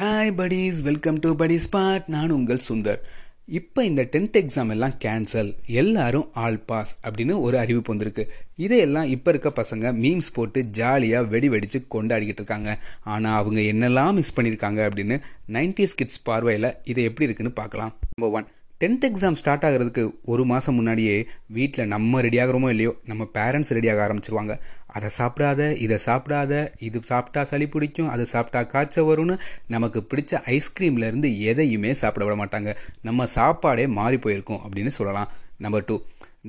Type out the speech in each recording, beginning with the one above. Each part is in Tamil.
Hi buddies. Welcome to buddy spot நான் உங்கள் சுந்தர். இப்போ இந்த டென்த் எக்ஸாம் எல்லாம் கேன்சல் எல்லாரும் ஆல் பாஸ் அப்படின்னு ஒரு அறிவிப்பு வந்திருக்கு. இதையெல்லாம் இப்போ இருக்க பசங்க மீம்ஸ் போட்டு ஜாலியாக வெடி வெடித்து கொண்டாடிக்கிட்டு இருக்காங்க. ஆனால் அவங்க என்னெல்லாம் மிஸ் பண்ணியிருக்காங்க அப்படின்னு 90s கிட்ஸ் பார்வையில் இது எப்படி இருக்குன்னு பார்க்கலாம். Number one tenth exam start ஆகிறதுக்கு ஒரு மாதம் முன்னாடியே வீட்டில் நம்ம ரெடி ஆகிறோமோ இல்லையோ நம்ம பேரண்ட்ஸ் ரெடியாக ஆரம்பிச்சிருவாங்க. அதை சாப்பிடாத இதை சாப்பிடாத இது சாப்பிட்டா சளி பிடிக்கும் அது சாப்பிட்டா காய்ச்சல் வரும்னு நமக்கு பிடிச்ச ஐஸ்கிரீம்லேருந்து எதையுமே சாப்பிட விட மாட்டாங்க. நம்ம சாப்பாடே மாறி போயிருக்கும் அப்படின்னு சொல்லலாம். நம்பர் டூ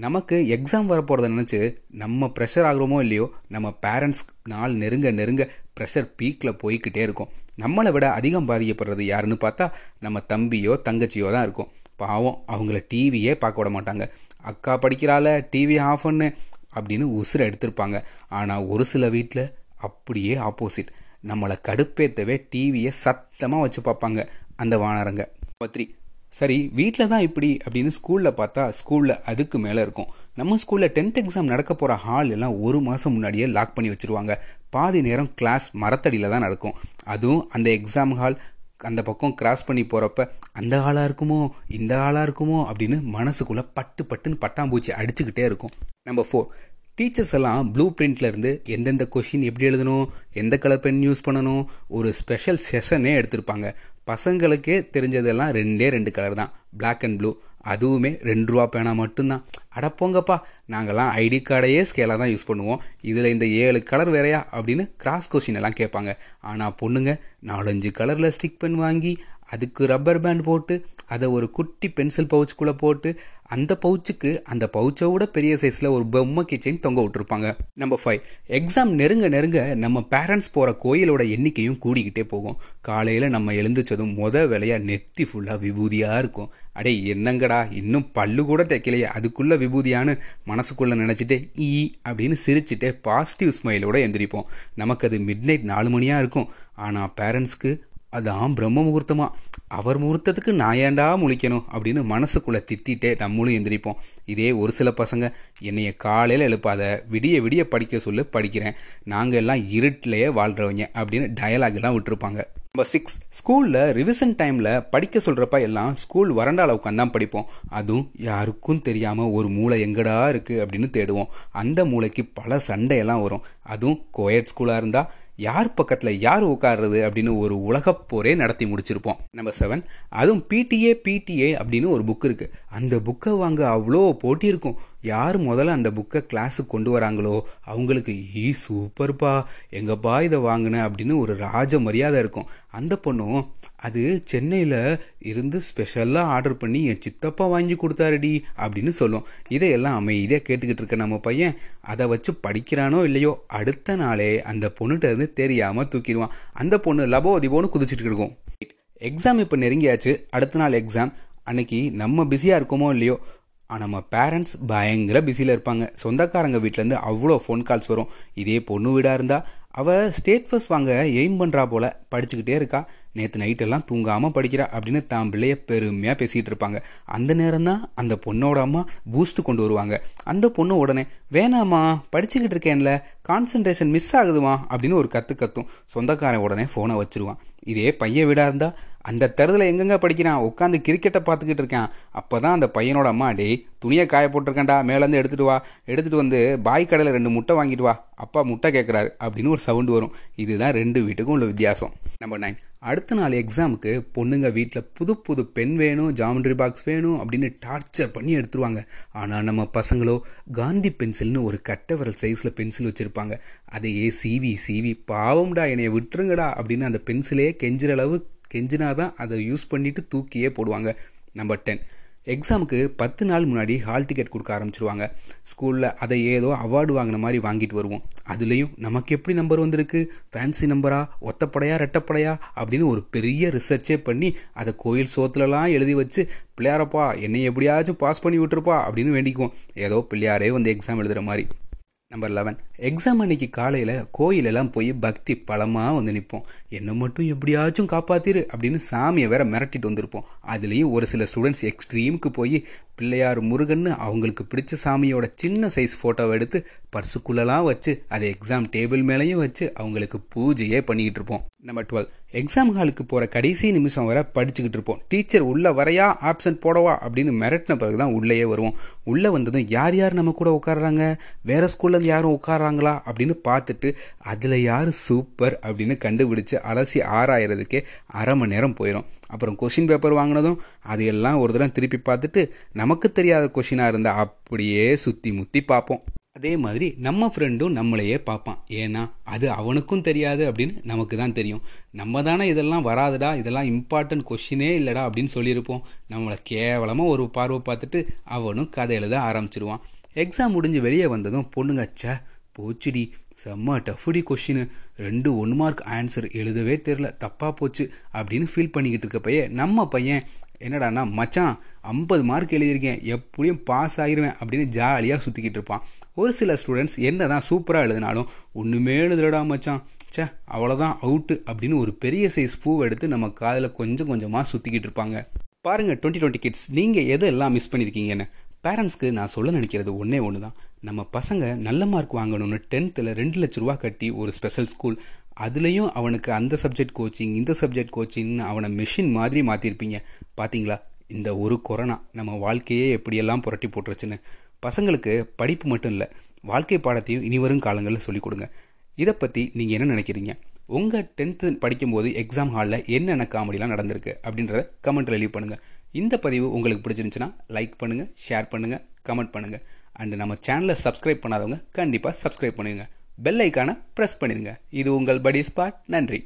நமக்கு எக்ஸாம் வரப்போகிறத நினச்சி நம்ம ப்ரெஷர் ஆகிறோமோ இல்லையோ நம்ம பேரண்ட்ஸ் நாள் நெருங்க நெருங்க ப்ரெஷர் பீக்கில் போய்கிட்டே இருக்கும். நம்மளை விட அதிகம் பாதிக்கப்படுறது யாருன்னு பார்த்தா நம்ம தம்பியோ தங்கச்சியோ தான் இருக்கும். பாவம் அவங்கள டிவியே பார்க்க விட மாட்டாங்க. அக்கா படிக்கிறாள டிவி ஆஃப் பண்ணு அப்படின்னு உசுரை எடுத்திருப்பாங்க. ஆனால் ஒரு சில வீட்டில் அப்படியே ஆப்போசிட் நம்மளை கடுப்பேற்றவே டிவியை சத்தமாக வச்சு பார்ப்பாங்க அந்த வானரங்க. பத்திரி சரி வீட்டில் தான் இப்படி அப்படின்னு ஸ்கூலில் பார்த்தா ஸ்கூலில் அதுக்கு மேலே இருக்கும். நம்ம ஸ்கூலில் டென்த் எக்ஸாம் நடக்க போகிற ஹால் எல்லாம் ஒரு மாதம் முன்னாடியே லாக் பண்ணி வச்சுருவாங்க. பாதி நேரம் கிளாஸ் மரத்தடியில் தான் நடக்கும். அதுவும் அந்த எக்ஸாம் ஹால் அந்த பக்கம் கிராஸ் பண்ணி போகிறப்ப அந்த ஆளாக இருக்குமோ இந்த ஆளாக இருக்குமோ அப்படின்னு மனசுக்குள்ளே பட்டு பட்டுன்னு பட்டாம்பூச்சி அடிச்சுக்கிட்டே இருக்கும். நம்பர் ஃபோர் டீச்சர்ஸ் எல்லாம் ப்ளூ பிரிண்ட்ல இருந்து எந்தெந்த கொஷின் எப்படி எழுதணும் எந்த கலர் பென் யூஸ் பண்ணணும் ஒரு ஸ்பெஷல் செஷனே எடுத்திருப்பாங்க. பசங்களுக்கே தெரிஞ்சதெல்லாம் ரெண்டே ரெண்டு கலர் தான். பிளாக் அண்ட் ப்ளூ அதுவுமே ரெண்டு ரூபா பேனா மட்டும்தான். அடப்போங்கப்பா நாங்கள்லாம் ஐடி கார்டையே ஸ்கேலாக தான் யூஸ் பண்ணுவோம். இதில் இந்த ஏழு கலர் வேறையா அப்படின்னு கிராஸ் கொஷின் எல்லாம் கேட்பாங்க. ஆனால் பொண்ணுங்க நாலஞ்சு கலரில் ஸ்டிக் பென் வாங்கி அதுக்கு ரப்பர் பேண்ட் போட்டு அதை ஒரு குட்டி பென்சில் பவுச்சுக்குள்ளே போட்டு அந்த பவுச்சுக்கு அந்த பவுச்சை விட பெரிய சைஸில் ஒரு பொம்மை கிச்சன் தொங்க விட்டுருப்பாங்க. நம்பர் ஃபைவ் எக்ஸாம் நெருங்க நெருங்க நம்ம பேரண்ட்ஸ் போகிற கோயிலோட எண்ணிக்கையும் கூடிக்கிட்டே போகும். காலையில் நம்ம எழுந்திரிச்சதும் முத வேலையாக நெத்தி ஃபுல்லாக விபூதியாக இருக்கும். அடே என்னங்கடா? இன்னும் பல்லு கூட தைக்கலையே. அதுக்குள்ள விபூதியான்னு மனசுக்குள்ள நினச்சிட்டு ஈ அப்படின்னு சிரிச்சுட்டு பாசிட்டிவ் ஸ்மைலோட எந்திரிப்போம். நமக்கு அது மிட் நைட் நாலு மணியாக இருக்கும். ஆனால் பேரண்ட்ஸ்க்கு அதான் பிரம்ம முகூர்த்தமாக அவர் முகூர்த்தத்துக்கு நான் ஏன்டா முழிக்கணும்? அப்படின்னு மனசுக்குள்ளே திட்டிகிட்டே நம்மளும் எந்திரிப்போம். இதே ஒரு சில பசங்க என்னைய காலையில் எழுப்பாத. விடிய விடிய படிக்க சொல்லு படிக்கிறேன். நாங்கள் எல்லாம் இருட்டிலேயே வாழ்கிறவங்க அப்படின்னு டயலாக் விட்டுருப்பாங்க. நம்பர் சிக்ஸ் ஸ்கூலில் ரிவிஷன் டைமில் படிக்க சொல்கிறப்ப எல்லாம் ஸ்கூல் வறண்டாவில் உட்காந்து தான் படிப்போம். அதுவும் யாருக்கும் தெரியாமல் ஒரு மூளை எங்கடா இருக்குது அப்படின்னு தேடுவோம். அந்த மூளைக்கு பல சண்டையெல்லாம் வரும். அதுவும் கோயட் ஸ்கூலாக இருந்தால் யார் பக்கத்தில் யார் உட்கார்றது அப்படின்னு ஒரு உலகப்போரே நடத்தி முடிச்சிருப்போம். நம்பர் செவன் அதுவும் பிடிஏ பிடிஏ அப்படின்னு ஒரு புக் இருக்குது அந்த புக்கை வாங்க அவ்வளோ போட்டி இருக்கும். யார் முதல்ல அந்த புக்கை கிளாஸுக்கு கொண்டு வராங்களோ அவங்களுக்கு ஈ சூப்பர்ப்பா எங்கப்பா இதை வாங்கின? அப்படின்னு ஒரு ராஜ மரியாதை இருக்கும். அந்த பொண்ணும் அது சென்னையில் இருந்து ஸ்பெஷலாக ஆர்டர் பண்ணி என் சித்தப்பா வாங்கி கொடுத்தாருடி அப்படின்னு சொல்லும். இதையெல்லாம் அமைதியாக கேட்டுக்கிட்டு இருக்க நம்ம பையன். அதை வச்சு படிக்கிறானோ இல்லையோ அடுத்த நாளே அந்த பொண்ணுகிட்ட இருந்து தெரியாமல் தூக்கிடுவான். அந்த பொண்ணு லபோ அதிபோன்னு குதிச்சுட்டு இருக்கும் எக்ஸாம் இப்போ நெருங்கியாச்சு. அடுத்த நாள் எக்ஸாம் அன்னைக்கு நம்ம பிஸியாக இருக்கோமோ இல்லையோ? நம்ம பேரண்ட்ஸ் பயங்கர பிஸியில் இருப்பாங்க. சொந்தக்காரங்க வீட்டிலேருந்து அவ்வளோ ஃபோன் கால்ஸ் வரும். இதே பொண்ணு வீடாக இருந்தால் அவள் ஸ்டேட் ஃபர்ஸ்ட் வாங்க எய்ம் பண்ணுறா போல். படிச்சுக்கிட்டே இருக்கா. நேற்று நைட்டெல்லாம் தூங்காமல் படிக்கிறா அப்படின்னு தான் பிள்ளைய பெருமையாக பேசிகிட்டு இருப்பாங்க. அந்த நேரம் தான் அந்த பொண்ணோட அம்மா பூஸ்ட் கொண்டு வருவாங்க. அந்த பொண்ணு உடனே வேணாம்மா படிச்சுக்கிட்டு இருக்கேன்ல. கான்சன்ட்ரேஷன் மிஸ் ஆகுதுமா? அப்படின்னு ஒரு கற்று கத்தும். சொந்தக்காரன் உடனே ஃபோனை வச்சுருவான். இதே பையன் வீடாக இருந்தால் அந்த தருதில் எங்கெங்க படிக்கிறான்? உட்காந்து கிரிக்கெட்டை பார்த்துக்கிட்டு இருக்கான். அப்போ தான் அந்த பையனோட அம்மா டே துணியை காய போட்டிருக்கேன்டா மேலேருந்து எடுத்துகிட்டு வா. எடுத்துகிட்டு வந்து பாய் கடையில் ரெண்டு முட்டை வாங்கிட்டு வா. அப்பா முட்டை கேட்குறாரு அப்படின்னு ஒரு சவுண்டு வரும். இதுதான் ரெண்டு வீட்டுக்கும் உள்ள வித்தியாசம். நம்பர் நைன் அடுத்த நாள் எக்ஸாமுக்கு பொண்ணுங்க வீட்டில் புது புது பென் வேணும் ஜாமெண்ட்ரி பாக்ஸ் வேணும் அப்படின்னு டார்ச்சர் பண்ணி எடுத்துருவாங்க. ஆனால் நம்ம பசங்களோ காந்தி பென்சில்னு ஒரு கட்டை விரல் சைஸில் பென்சில் வச்சுருப்பாங்க. அதையே சிவி சிவி பாவம்டா என்னைய விட்டுருங்கடா அப்படின்னு அந்த பென்சிலே கெஞ்சுற அளவு கெஞ்சினா தான் அதை யூஸ் பண்ணிவிட்டு தூக்கியே போடுவாங்க. நம்பர் டென் எக்ஸாமுக்கு பத்து நாள் முன்னாடி ஹால் டிக்கெட் கொடுக்க ஆரம்பிச்சிருவாங்க. ஸ்கூலில் அதை ஏதோ அவார்டு வாங்கின மாதிரி வாங்கிட்டு வருவோம். அதுலேயும் நமக்கு எப்படி நம்பர் வந்திருக்கு? ஃபேன்சி நம்பரா ஒத்தப்படையா ரெட்டப்படையா? அப்படின்னு ஒரு பெரிய ரிசர்ச்சே பண்ணி அதை கோயில் சோத்துலலாம் எழுதி வச்சு பிள்ளையாரப்பா என்னை எப்படியாச்சும் பாஸ் பண்ணி விட்டுருப்பா அப்படின்னு வேண்டிக்குவோம். ஏதோ பிள்ளையாரே வந்து எக்ஸாம் எழுதுகிற மாதிரி. நம்பர் லெவன் எக்ஸாம் அன்னைக்கு காலையில் கோயிலெல்லாம் போய் பக்தி பலமாக வந்து நிற்போம் என்னை மட்டும் எப்படியாச்சும் காப்பாத்திரு அப்படின்னு சாமியை வேற மிரட்டிட்டு வந்திருப்போம். அதுலேயும் ஒரு சில ஸ்டூடெண்ட்ஸ் எக்ஸ்ட்ரீமுக்கு போய் பிள்ளையார் முருகன்னு அவங்களுக்கு பிடிச்ச சாமியோட சின்ன சைஸ் ஃபோட்டோவை எடுத்து பர்சுக்குள்ளெல்லாம் வச்சு அதை எக்ஸாம் டேபிள் மேலேயும் வச்சு அவங்களுக்கு பூஜையே பண்ணிக்கிட்டு இருப்போம். நம்பர் டுவெல் எக்ஸாம் ஹாலுக்கு போகிற கடைசி நிமிஷம் வரை படிச்சுக்கிட்டு இருப்போம். டீச்சர் உள்ளே வரையா ஆப்சன்ட் போடவா அப்படின்னு மிரட்டின பிறகு தான் உள்ளேயே வருவோம். உள்ளே வந்ததும் யார் யார் நம்ம கூட உட்காடுறாங்க வேறு ஸ்கூல்லேருந்து யாரும் உட்காடுறாங்களா அப்படின்னு பார்த்துட்டு அதில் யார் சூப்பர் அப்படின்னு கண்டுபிடிச்சு அலசி ஆறாயிரதுக்கே அரை மணி நேரம் போயிடும் அப்புறம் கொஷின் பேப்பர் வாங்கினதும் அதையெல்லாம் ஒரு தடவை திருப்பி பார்த்துட்டு நமக்கு தெரியாத கொஷினாக இருந்தால் அப்படியே சுற்றி முற்றி பார்ப்போம். அதே மாதிரி நம்ம ஃப்ரெண்டும் நம்மளையே பார்ப்பான். ஏன்னா அது அவனுக்கும் தெரியாது அப்படின்னு நமக்கு தான் தெரியும். நம்ம தானே இதெல்லாம் வராதுடா இதெல்லாம் இம்பார்ட்டன்ட் கொஷினே இல்லைடா அப்படின்னு சொல்லியிருப்போம். நம்மளை கேவலமாக ஒரு பார்வை பார்த்துட்டு அவனும் கதை எழுத ஆரம்பிச்சிருவான். எக்ஸாம் முடிஞ்சு வெளியே வந்ததும் பொண்ணுங்க சே போச்சுடி செம்ம டஃப்டி கொஷின் ரெண்டு ஒன் மார்க் ஆன்சர் எழுதவே தெரில தப்பாக போச்சு அப்படின்னு ஃபீல் பண்ணிக்கிட்டு இருக்க பையன் நம்ம பையன் என்னடானா மச்சான் ஐம்பது மார்க் எழுதியிருக்கேன் எப்படியும் பாஸ் ஆகிருவேன் அப்படின்னு ஜாலியாக சுற்றிக்கிட்டு இருப்பான். ஒரு சில ஸ்டூடெண்ட்ஸ் என்ன தான் சூப்பராக எழுதினாலும் ஒன்றுமே எழுதுலடா மச்சான். சே அவ்வளோதான் அவுட்டு அப்படின்னு ஒரு பெரிய சைஸ் பூவை எடுத்து நம்ம காதில் கொஞ்சம் கொஞ்சமாக சுற்றிக்கிட்டு இருப்பாங்க. பாருங்கள் டுவெண்ட்டி டுவெண்ட்டி கிட்ஸ் நீங்கள் எதெல்லாம் மிஸ் பண்ணியிருக்கீங்கன்னு பேரண்ட்ஸ்க்கு நான் சொல்ல நினைக்கிறது ஒன்றே ஒன்று தான் நம்ம பசங்க நல்ல மார்க் வாங்கணும்னு டென்த்தில் ரெண்டு லட்ச ரூபா கட்டி ஒரு ஸ்பெஷல் ஸ்கூல் அதுலேயும் அவனுக்கு அந்த சப்ஜெக்ட் கோச்சிங் இந்த சப்ஜெக்ட் கோச்சிங்னு அவனை மெஷின் மாதிரி மாற்றிருப்பீங்க பார்த்தீங்களா இந்த ஒரு கொரோனா நம்ம வாழ்க்கையே எப்படியெல்லாம் புரட்டி போட்டுருச்சுன்னு. பசங்களுக்கு படிப்பு மட்டும் இல்லை வாழ்க்கை பாடத்தையும் இனி வரும் காலங்களில் சொல்லிக் கொடுங்க. இதை பற்றி நீங்கள் என்ன நினைக்கிறீங்க? உங்கள் டென்த்து படிக்கும்போது எக்ஸாம் ஹாலில் என்னென்ன காமெடிலாம் நடந்திருக்கு அப்படின்றத கமெண்ட்டில் லீவ் பண்ணுங்கள் இந்த பதிவு உங்களுக்கு பிடிச்சிருந்துச்சுன்னா லைக் பண்ணுங்கள் ஷேர் பண்ணுங்கள் கமெண்ட் பண்ணுங்கள் அண்டு நம்ம சேனலை சப்ஸ்கிரைப் பண்ணாதவங்க கண்டிப்பாக சப்ஸ்கிரைப் பண்ணுங்கள் பெல் ஐக்கானை ப்ரெஸ் பண்ணிடுங்க. இது உங்கள் படி ஸ்பாட் நன்றி.